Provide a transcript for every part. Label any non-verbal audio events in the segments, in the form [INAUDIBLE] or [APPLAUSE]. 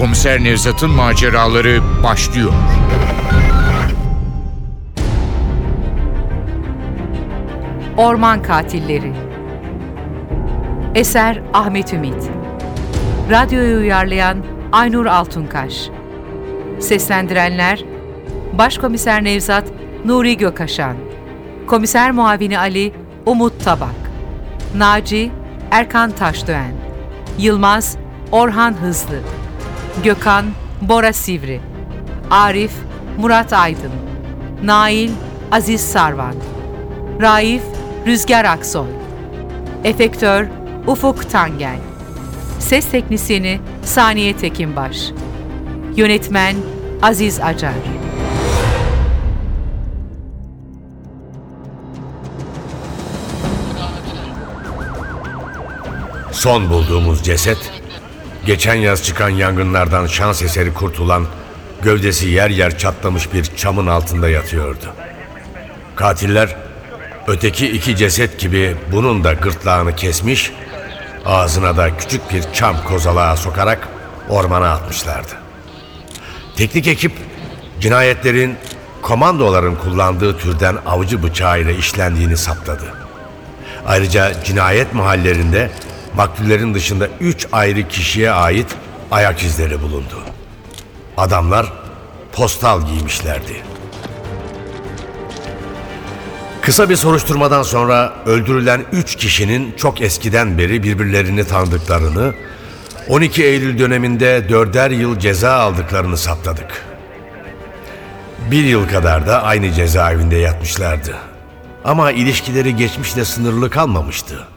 Komiser Nevzat'ın maceraları başlıyor. Orman Katilleri. Eser Ahmet Ümit. Radyoyu uyarlayan Aynur Altunkaş. Seslendirenler Başkomiser Nevzat Nuri Gökaşan Komiser Muavini Ali Umut Tabak Naci Erkan Taşdöğen Yılmaz Orhan Hızlı Gökhan Bora Sivri Arif Murat Aydın Nail Aziz Sarvan Raif Rüzgar Aksoy Efektör Ufuk Tangel Ses Teknisini Saniye Tekinbaş Yönetmen Aziz Acar Son bulduğumuz ceset, geçen yaz çıkan yangınlardan şans eseri kurtulan, gövdesi yer yer çatlamış bir çamın altında yatıyordu. Katiller, öteki iki ceset gibi bunun da gırtlağını kesmiş, ağzına da küçük bir çam kozalağı sokarak ormana atmışlardı. Teknik ekip, cinayetlerin komandoların kullandığı türden avcı bıçağıyla işlendiğini saptadı. Ayrıca cinayet mahallerinde maktullerin dışında üç ayrı kişiye ait ayak izleri bulundu. Adamlar postal giymişlerdi. Kısa bir soruşturmadan sonra öldürülen üç kişinin çok eskiden beri birbirlerini tanıdıklarını, 12 Eylül döneminde dörder yıl ceza aldıklarını saptadık. Bir yıl kadar da aynı cezaevinde yatmışlardı. Ama ilişkileri geçmişle sınırlı kalmamıştı.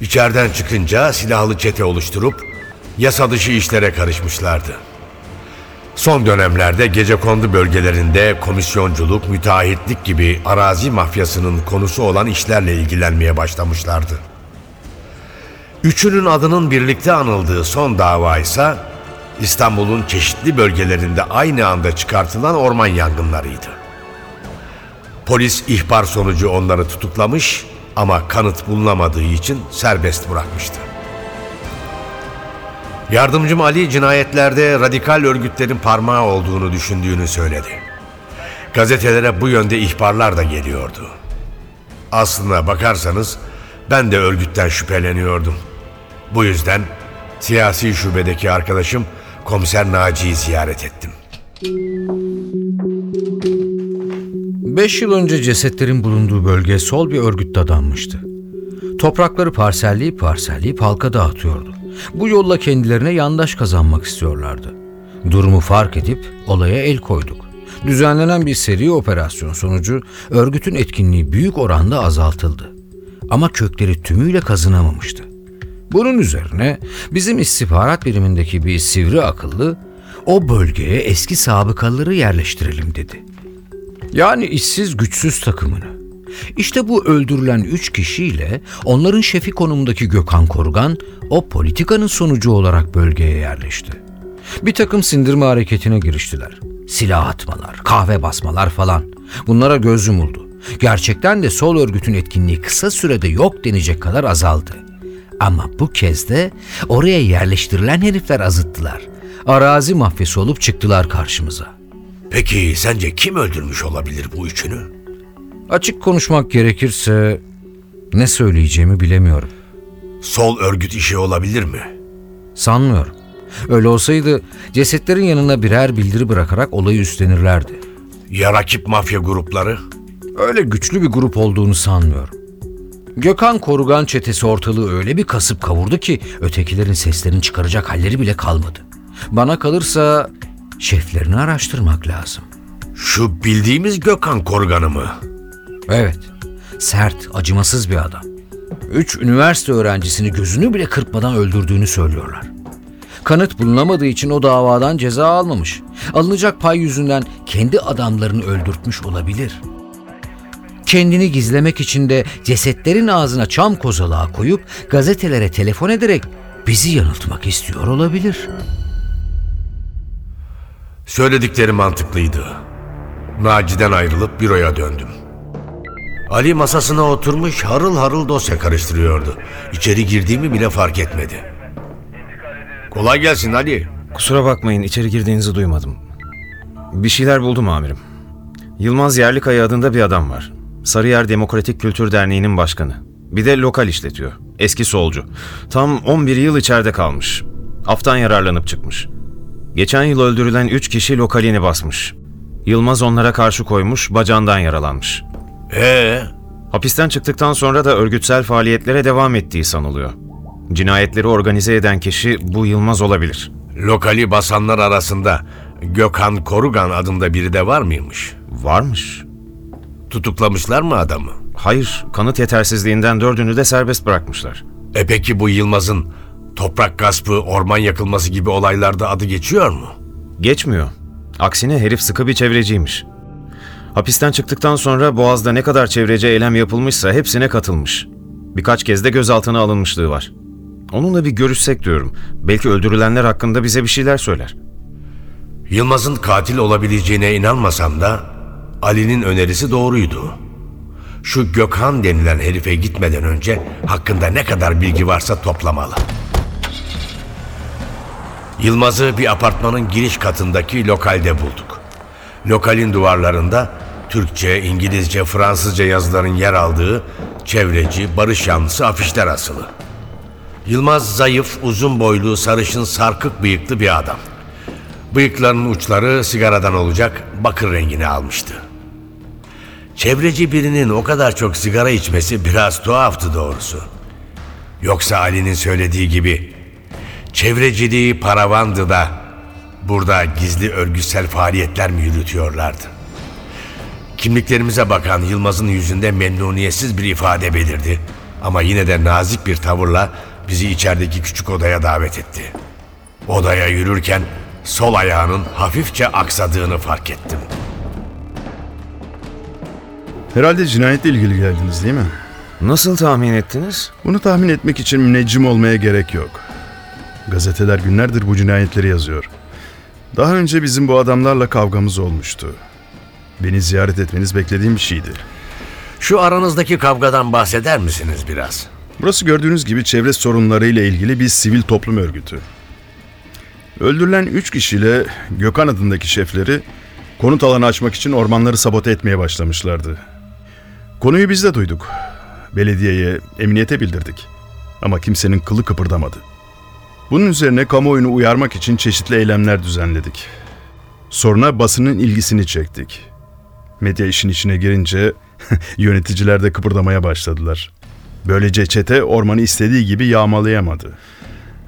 İçeriden çıkınca silahlı çete oluşturup yasa dışı işlere karışmışlardı. Son dönemlerde gecekondu bölgelerinde komisyonculuk, müteahhitlik gibi arazi mafyasının konusu olan işlerle ilgilenmeye başlamışlardı. Üçünün adının birlikte anıldığı son dava ise İstanbul'un çeşitli bölgelerinde aynı anda çıkartılan orman yangınlarıydı. Polis ihbar sonucu onları tutuklamış ama kanıt bulunamadığı için serbest bırakmıştı. Yardımcım Ali cinayetlerde radikal örgütlerin parmağı olduğunu düşündüğünü söyledi. Gazetelere bu yönde ihbarlar da geliyordu. Aslına bakarsanız ben de örgütten şüpheleniyordum. Bu yüzden siyasi şubedeki arkadaşım Komiser Naci'yi ziyaret ettim. Beş yıl önce cesetlerin bulunduğu bölge sol bir örgüt adanmıştı. Toprakları parselleyip parselleyip halka dağıtıyordu. Bu yolla kendilerine yandaş kazanmak istiyorlardı. Durumu fark edip olaya el koyduk. Düzenlenen bir seri operasyon sonucu örgütün etkinliği büyük oranda azaltıldı. Ama kökleri tümüyle kazınamamıştı. Bunun üzerine bizim istihbarat birimindeki bir sivri akıllı o bölgeye eski sabıkaları yerleştirelim dedi. Yani işsiz güçsüz takımını. İşte bu öldürülen üç kişiyle onların şefi konumundaki Gökhan Korgan o politikanın sonucu olarak bölgeye yerleşti. Bir takım sindirme hareketine giriştiler. Silah atmalar, kahve basmalar falan. Bunlara göz yumuldu. Gerçekten de sol örgütün etkinliği kısa sürede yok denecek kadar azaldı. Ama bu kez de oraya yerleştirilen herifler azıttılar. Arazi mafyası olup çıktılar karşımıza. Peki sence kim öldürmüş olabilir bu üçünü? Açık konuşmak gerekirse ne söyleyeceğimi bilemiyorum. Sol örgüt işi olabilir mi? Sanmıyorum. Öyle olsaydı cesetlerin yanına birer bildiri bırakarak olayı üstlenirlerdi. Ya rakip mafya grupları? Öyle güçlü bir grup olduğunu sanmıyorum. Gökhan Korugan çetesi ortalığı öyle bir kasıp kavurdu ki ötekilerin seslerini çıkaracak halleri bile kalmadı. Bana kalırsa şeflerini araştırmak lazım. Şu bildiğimiz Gökhan Korgan'ı mı? Evet, sert, acımasız bir adam. Üç üniversite öğrencisini gözünü bile kırpmadan öldürdüğünü söylüyorlar. Kanıt bulunamadığı için o davadan ceza almamış. Alınacak pay yüzünden kendi adamlarını öldürtmüş olabilir. Kendini gizlemek için de cesetlerin ağzına çam kozalağı koyup gazetelere telefon ederek bizi yanıltmak istiyor olabilir. Söyledikleri mantıklıydı. Naci'den ayrılıp büroya döndüm. Ali masasına oturmuş harıl harıl dosya karıştırıyordu. İçeri girdiğimi bile fark etmedi. Kolay gelsin Ali. Kusura bakmayın içeri girdiğinizi duymadım. Bir şeyler buldum amirim. Yılmaz Yerlikaya adında bir adam var. Sarıyer Demokratik Kültür Derneği'nin başkanı. Bir de lokal işletiyor. Eski solcu. Tam 11 yıl içeride kalmış. Aftan yararlanıp çıkmış. Geçen yıl öldürülen 3 kişi lokalini basmış. Yılmaz onlara karşı koymuş, bacağından yaralanmış. Ee, Hapisten çıktıktan sonra da örgütsel faaliyetlere devam ettiği sanılıyor. Cinayetleri organize eden kişi bu Yılmaz olabilir. lokali basanlar arasında Gökhan Korugan adında biri de var mıymış? Varmış. Tutuklamışlar mı adamı? Hayır, kanıt yetersizliğinden dördünü de serbest bırakmışlar. E peki bu Yılmaz'ın toprak gaspı, orman yakılması gibi olaylarda adı geçiyor mu? Geçmiyor. Aksine herif sıkı bir çevreciymiş. Hapisten çıktıktan sonra Boğaz'da ne kadar çevreci eylem yapılmışsa hepsine katılmış. Birkaç kez de gözaltına alınmışlığı var. Onunla bir görüşsek diyorum. Belki öldürülenler hakkında bize bir şeyler söyler. Yılmaz'ın katil olabileceğine inanmasam da Ali'nin önerisi doğruydu. Şu Gökhan denilen herife gitmeden önce hakkında ne kadar bilgi varsa toplamalı. Yılmaz'ı bir apartmanın giriş katındaki lokalde bulduk. Lokalin duvarlarında Türkçe, İngilizce, Fransızca yazıların yer aldığı çevreci, barış yanlısı afişler asılı. Yılmaz zayıf, uzun boylu, sarışın, sarkık bıyıklı bir adam. Bıyıklarının uçları sigaradan olacak bakır rengini almıştı. Çevreci birinin o kadar çok sigara içmesi biraz tuhaftı doğrusu. Yoksa Ali'nin söylediği gibi çevreciliği paravandı da burada gizli örgütsel faaliyetler mi yürütüyorlardı? Kimliklerimize bakan Yılmaz'ın yüzünde memnuniyetsiz bir ifade belirdi ama yine de nazik bir tavırla bizi içerideki küçük odaya davet etti. Odaya yürürken sol ayağının hafifçe aksadığını fark ettim. Herhalde cinayetle ilgili geldiniz değil mi? Nasıl tahmin ettiniz? Bunu tahmin etmek için müneccim olmaya gerek yok. Gazeteler günlerdir bu cinayetleri yazıyor. Daha önce bizim bu adamlarla kavgamız olmuştu. Beni ziyaret etmeniz beklediğim bir şeydi. Şu aranızdaki kavgadan bahseder misiniz biraz? Burası gördüğünüz gibi çevre sorunlarıyla ilgili bir sivil toplum örgütü. Öldürülen üç kişiyle Gökhan adındaki şefleri konut alanı açmak için ormanları sabote etmeye başlamışlardı. Konuyu biz de duyduk. Belediyeye, emniyete bildirdik. Ama kimsenin kılı kıpırdamadı. Bunun üzerine kamuoyunu uyarmak için çeşitli eylemler düzenledik. Sonra basının ilgisini çektik. Medya işin içine girince [LAUGHS] yöneticiler de kıpırdamaya başladılar. Böylece çete ormanı istediği gibi yağmalayamadı.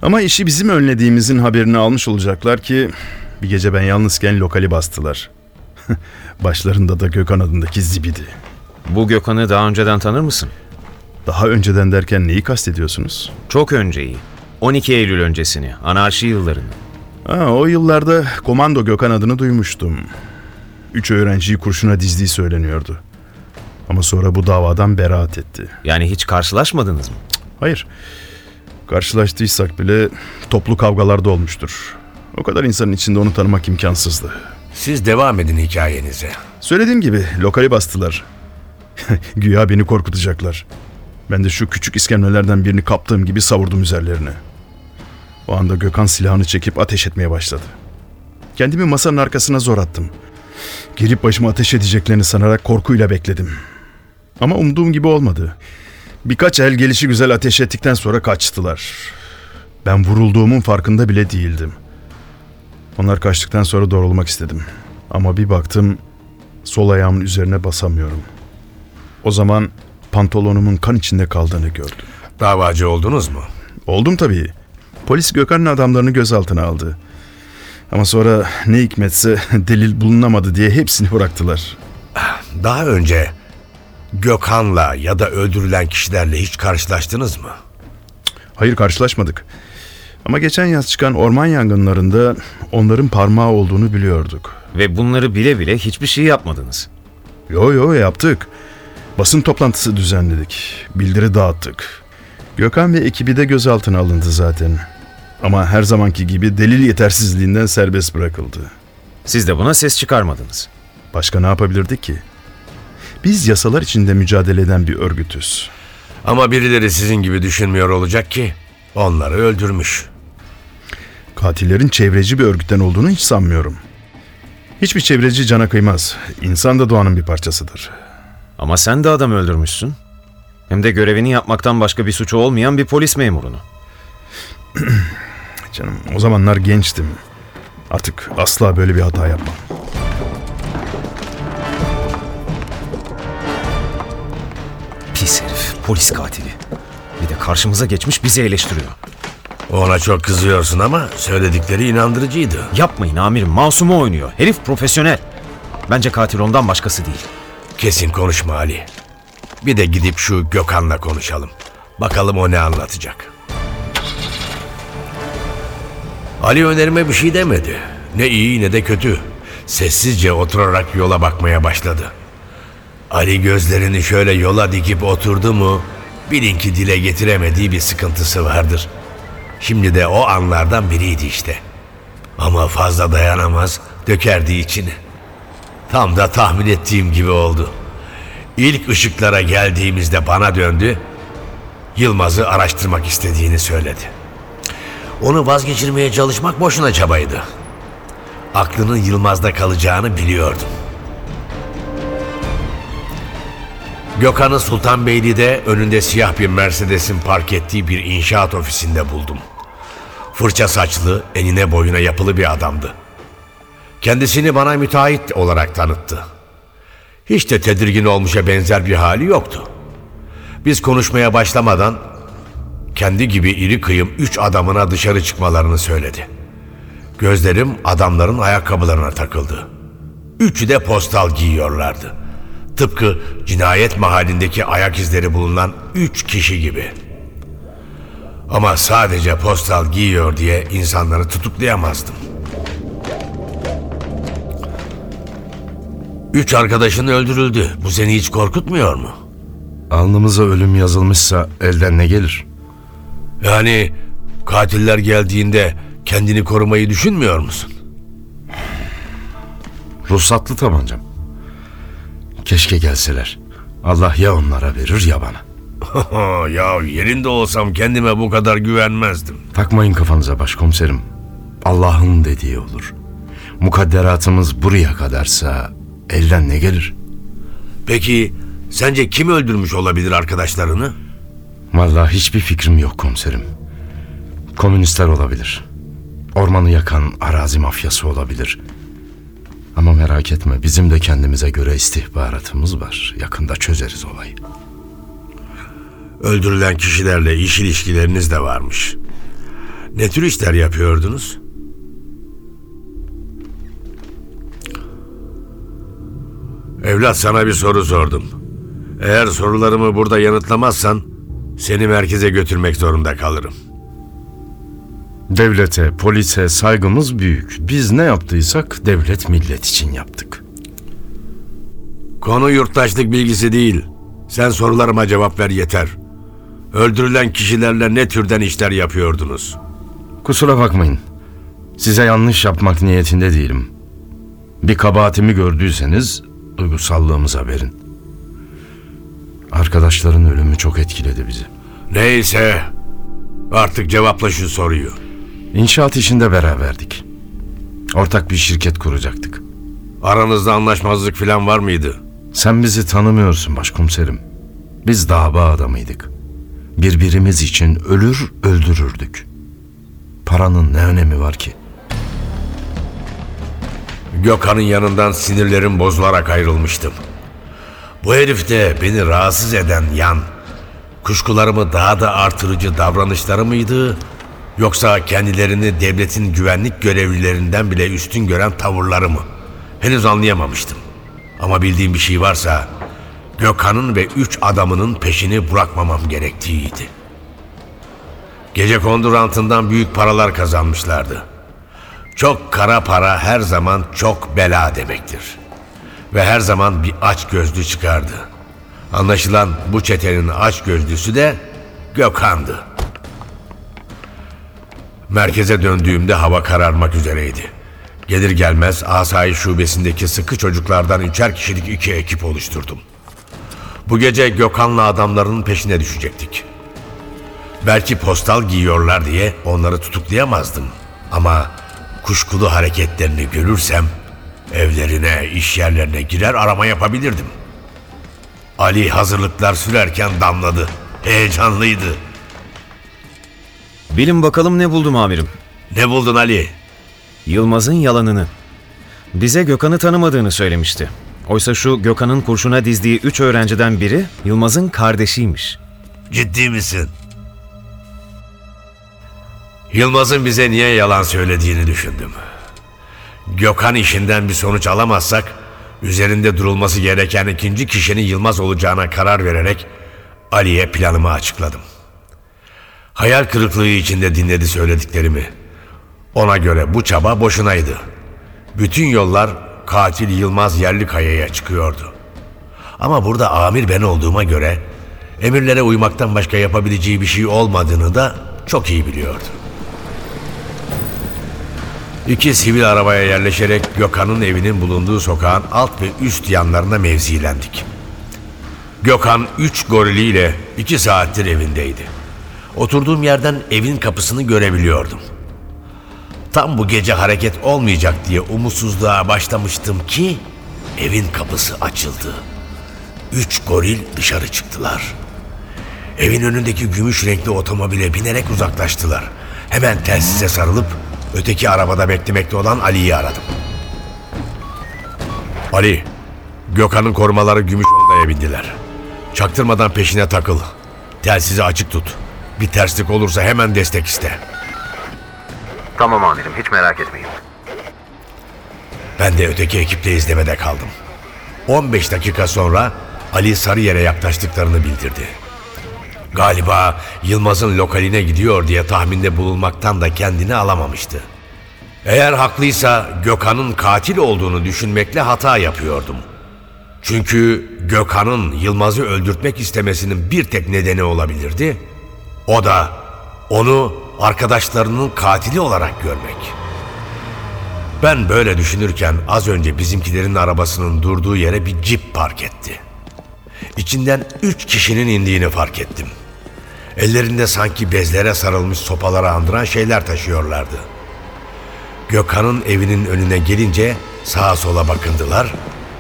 Ama işi bizim önlediğimizin haberini almış olacaklar ki bir gece ben yalnızken lokali bastılar. [LAUGHS] Başlarında da Gökhan adındaki zibidi. Bu Gökhan'ı daha önceden tanır mısın? Daha önceden derken neyi kastediyorsunuz? Çok önceyi. 12 Eylül öncesini, anarşi yıllarını. Ha, o yıllarda Komando Gökhan adını duymuştum. Üç öğrenciyi kurşuna dizdiği söyleniyordu. Ama sonra bu davadan beraat etti. Yani hiç karşılaşmadınız mı? Hayır. Karşılaştıysak bile toplu kavgalarda olmuştur. O kadar insanın içinde onu tanımak imkansızdı. Siz devam edin hikayenize. Söylediğim gibi lokali bastılar. [LAUGHS] Güya beni korkutacaklar. Ben de şu küçük iskemlelerden birini kaptığım gibi savurdum üzerlerine. O anda Gökhan silahını çekip ateş etmeye başladı. Kendimi masanın arkasına zor attım. Gelip başıma ateş edeceklerini sanarak korkuyla bekledim. Ama umduğum gibi olmadı. Birkaç el gelişi güzel ateş ettikten sonra kaçtılar. Ben vurulduğumun farkında bile değildim. Onlar kaçtıktan sonra doğrulmak istedim. Ama bir baktım sol ayağımın üzerine basamıyorum. O zaman pantolonumun kan içinde kaldığını gördüm. Davacı oldunuz mu? Oldum tabii. Polis Gökhan'ın adamlarını gözaltına aldı. Ama sonra ne hikmetse [LAUGHS] delil bulunamadı diye hepsini bıraktılar. Daha önce Gökhan'la ya da öldürülen kişilerle hiç karşılaştınız mı? Hayır karşılaşmadık. Ama geçen yaz çıkan orman yangınlarında onların parmağı olduğunu biliyorduk. Ve bunları bile bile hiçbir şey yapmadınız. Yo yo yaptık. Basın toplantısı düzenledik. Bildiri dağıttık. Gökhan ve ekibi de gözaltına alındı zaten. Ama her zamanki gibi delil yetersizliğinden serbest bırakıldı. Siz de buna ses çıkarmadınız. Başka ne yapabilirdik ki? Biz yasalar içinde mücadele eden bir örgütüz. Ama birileri sizin gibi düşünmüyor olacak ki onları öldürmüş. Katillerin çevreci bir örgütten olduğunu hiç sanmıyorum. Hiçbir çevreci cana kıymaz. İnsan da doğanın bir parçasıdır. Ama sen de adam öldürmüşsün. Hem de görevini yapmaktan başka bir suçu olmayan bir polis memurunu. [CLEARS THROAT] Canım o zamanlar gençtim. Artık asla böyle bir hata yapmam. Pis herif, polis katili. Bir de karşımıza geçmiş bizi eleştiriyor. Ona çok kızıyorsun ama söyledikleri inandırıcıydı. Yapmayın amirim, masumu oynuyor. Herif profesyonel. Bence katil ondan başkası değil. Kesin konuşma Ali. Bir de gidip şu Gökhan'la konuşalım. Bakalım o ne anlatacak. Ali önerime bir şey demedi. Ne iyi ne de kötü. Sessizce oturarak yola bakmaya başladı. Ali gözlerini şöyle yola dikip oturdu mu bilin ki dile getiremediği bir sıkıntısı vardır. Şimdi de o anlardan biriydi işte. Ama fazla dayanamaz, dökerdi içini. Tam da tahmin ettiğim gibi oldu. İlk ışıklara geldiğimizde bana döndü. Yılmaz'ı araştırmak istediğini söyledi. Onu vazgeçirmeye çalışmak boşuna çabaydı. Aklının Yılmaz'da kalacağını biliyordum. Gökhan'ı Sultanbeyli'de önünde siyah bir Mercedes'in park ettiği bir inşaat ofisinde buldum. Fırça saçlı, enine boyuna yapılı bir adamdı. Kendisini bana müteahhit olarak tanıttı. Hiç de tedirgin olmuşa benzer bir hali yoktu. Biz konuşmaya başlamadan kendi gibi iri kıyım üç adamına dışarı çıkmalarını söyledi. Gözlerim adamların ayakkabılarına takıldı. Üçü de postal giyiyorlardı. Tıpkı cinayet mahallindeki ayak izleri bulunan üç kişi gibi. Ama sadece postal giyiyor diye insanları tutuklayamazdım. Üç arkadaşın öldürüldü. Bu seni hiç korkutmuyor mu? Alnımıza ölüm yazılmışsa elden ne gelir? Yani katiller geldiğinde kendini korumayı düşünmüyor musun? Ruhsatlı tabancam. Keşke gelseler. Allah ya onlara verir ya bana. [LAUGHS] ya yerinde olsam kendime bu kadar güvenmezdim. Takmayın kafanıza başkomiserim. Allah'ın dediği olur. Mukadderatımız buraya kadarsa elden ne gelir? Peki sence kim öldürmüş olabilir arkadaşlarını? Vallahi hiçbir fikrim yok komiserim. Komünistler olabilir. Ormanı yakan arazi mafyası olabilir. Ama merak etme bizim de kendimize göre istihbaratımız var. Yakında çözeriz olayı. Öldürülen kişilerle iş ilişkileriniz de varmış. Ne tür işler yapıyordunuz? Evlat sana bir soru sordum. Eğer sorularımı burada yanıtlamazsan seni merkeze götürmek zorunda kalırım. Devlete, polise saygımız büyük. Biz ne yaptıysak devlet millet için yaptık. Konu yurttaşlık bilgisi değil. Sen sorularıma cevap ver yeter. Öldürülen kişilerle ne türden işler yapıyordunuz? Kusura bakmayın. Size yanlış yapmak niyetinde değilim. Bir kabahatimi gördüyseniz duygusallığımıza verin. Arkadaşların ölümü çok etkiledi bizi. Neyse. Artık cevapla şu soruyu. İnşaat işinde beraberdik. Ortak bir şirket kuracaktık. Aranızda anlaşmazlık falan var mıydı? Sen bizi tanımıyorsun başkomiserim. Biz dava adamıydık. Birbirimiz için ölür öldürürdük. Paranın ne önemi var ki? Gökhan'ın yanından sinirlerim bozularak ayrılmıştım. Bu herifte beni rahatsız eden yan, kuşkularımı daha da artırıcı davranışları mıydı? Yoksa kendilerini devletin güvenlik görevlilerinden bile üstün gören tavırları mı? Henüz anlayamamıştım. Ama bildiğim bir şey varsa Gökhan'ın ve üç adamının peşini bırakmamam gerektiğiydi. Gece kondu rantından büyük paralar kazanmışlardı. Çok kara para her zaman çok bela demektir. Ve her zaman bir aç gözlü çıkardı. Anlaşılan bu çetenin aç gözlüsü de Gökhan'dı. Merkeze döndüğümde hava kararmak üzereydi. Gelir gelmez asayiş şubesindeki sıkı çocuklardan üçer kişilik iki ekip oluşturdum. Bu gece Gökhan'la adamlarının peşine düşecektik. Belki postal giyiyorlar diye onları tutuklayamazdım. Ama kuşkulu hareketlerini görürsem evlerine, iş yerlerine girer arama yapabilirdim. Ali hazırlıklar sürerken damladı. Heyecanlıydı. Bilin bakalım ne buldum amirim. Ne buldun Ali? Yılmaz'ın yalanını. Bize Gökhan'ı tanımadığını söylemişti. Oysa şu Gökhan'ın kurşuna dizdiği üç öğrenciden biri Yılmaz'ın kardeşiymiş. Ciddi misin? Yılmaz'ın bize niye yalan söylediğini düşündüm. Gökhan işinden bir sonuç alamazsak, üzerinde durulması gereken ikinci kişinin Yılmaz olacağına karar vererek Ali'ye planımı açıkladım. Hayal kırıklığı içinde dinledi söylediklerimi. Ona göre bu çaba boşunaydı. Bütün yollar katil Yılmaz Yerlikaya'ya çıkıyordu. Ama burada amir ben olduğuma göre emirlere uymaktan başka yapabileceği bir şey olmadığını da çok iyi biliyordu. İki sivil arabaya yerleşerek Gökhan'ın evinin bulunduğu sokağın alt ve üst yanlarına mevzilendik. Gökhan üç goriliyle iki saattir evindeydi. Oturduğum yerden evin kapısını görebiliyordum. Tam bu gece hareket olmayacak diye umutsuzluğa başlamıştım ki evin kapısı açıldı. Üç goril dışarı çıktılar. Evin önündeki gümüş renkli otomobile binerek uzaklaştılar. Hemen telsize sarılıp öteki arabada beklemekte olan Ali'yi aradım. Ali, Gökhan'ın korumaları gümüş ondaya bindiler. Çaktırmadan peşine takıl. Telsizi açık tut. Bir terslik olursa hemen destek iste. Tamam amirim hiç merak etmeyin. Ben de öteki ekiple izlemede kaldım. 15 dakika sonra Ali Sarıyer'e yaklaştıklarını bildirdi. Galiba Yılmaz'ın lokaline gidiyor diye tahminde bulunmaktan da kendini alamamıştı. Eğer haklıysa Gökhan'ın katil olduğunu düşünmekle hata yapıyordum. Çünkü Gökhan'ın Yılmaz'ı öldürtmek istemesinin bir tek nedeni olabilirdi. O da onu arkadaşlarının katili olarak görmek. Ben böyle düşünürken az önce bizimkilerin arabasının durduğu yere bir cip park etti. İçinden üç kişinin indiğini fark ettim. Ellerinde sanki bezlere sarılmış sopalara andıran şeyler taşıyorlardı. Gökhan'ın evinin önüne gelince sağa sola bakındılar.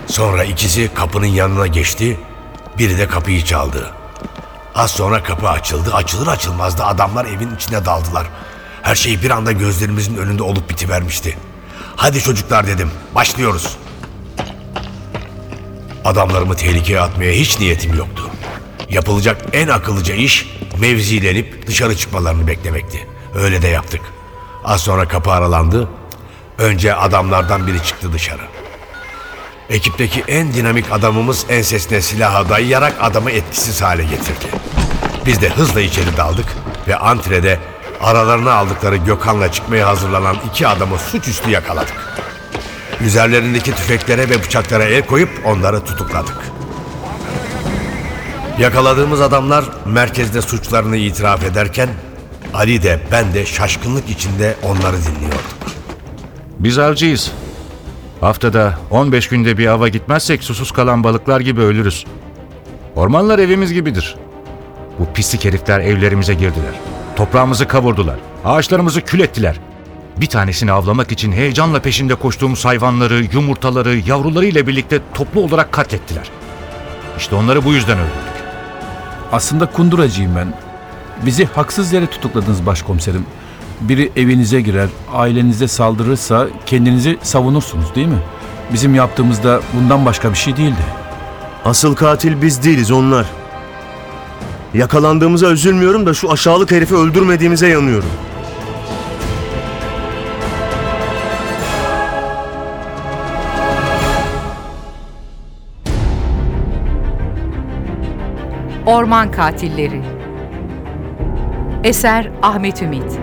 Sonra ikisi kapının yanına geçti. Biri de kapıyı çaldı. Az sonra kapı açıldı. Açılır açılmaz da adamlar evin içine daldılar. Her şey bir anda gözlerimizin önünde olup bitivermişti. Hadi çocuklar dedim. Başlıyoruz. Adamlarımı tehlikeye atmaya hiç niyetim yoktu. Yapılacak en akıllıca iş mevzilenip dışarı çıkmalarını beklemekti. Öyle de yaptık. Az sonra kapı aralandı. Önce adamlardan biri çıktı dışarı. Ekipteki en dinamik adamımız ensesine silahı dayayarak adamı etkisiz hale getirdi. Biz de hızla içeri daldık ve antrede aralarına aldıkları Gökhan'la çıkmaya hazırlanan iki adamı suçüstü yakaladık. Üzerlerindeki tüfeklere ve bıçaklara el koyup onları tutukladık. Yakaladığımız adamlar merkezde suçlarını itiraf ederken Ali de ben de şaşkınlık içinde onları dinliyorduk. Biz avcıyız. Haftada 15 günde bir ava gitmezsek susuz kalan balıklar gibi ölürüz. Ormanlar evimiz gibidir. Bu pislik herifler evlerimize girdiler. Toprağımızı kavurdular. Ağaçlarımızı kül ettiler. Bir tanesini avlamak için heyecanla peşinde koştuğumuz hayvanları, yumurtaları, yavruları ile birlikte toplu olarak katlettiler. İşte onları bu yüzden öldürdük. Aslında kunduracıyım ben. Bizi haksız yere tutukladınız başkomiserim. Biri evinize girer, ailenize saldırırsa kendinizi savunursunuz değil mi? Bizim yaptığımızda bundan başka bir şey değildi. Asıl katil biz değiliz onlar. Yakalandığımıza üzülmüyorum da şu aşağılık herifi öldürmediğimize yanıyorum. Orman Katilleri. Eser Ahmet Ümit.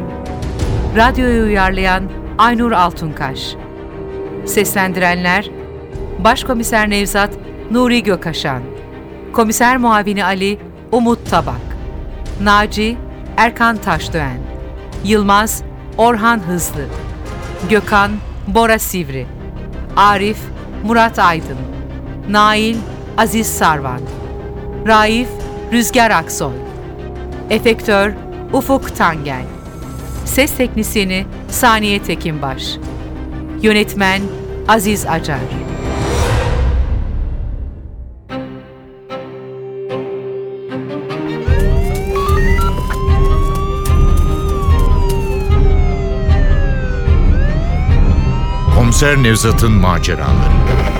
Radyoyu uyarlayan Aynur Altunkaş. Seslendirenler Başkomiser Nevzat Nuri Gökaşan. Komiser Muavini Ali Umut Tabak. Naci Erkan Taşdöğen. Yılmaz Orhan Hızlı. Gökhan Bora Sivri. Arif Murat Aydın. Nail Aziz Sarvan. Raif Rüzgar Aksoy. Efektör Ufuk Tangel. Ses Teknisini Saniye Tekinbaş. Yönetmen Aziz Acar. Komiser Nevzat'ın maceraları.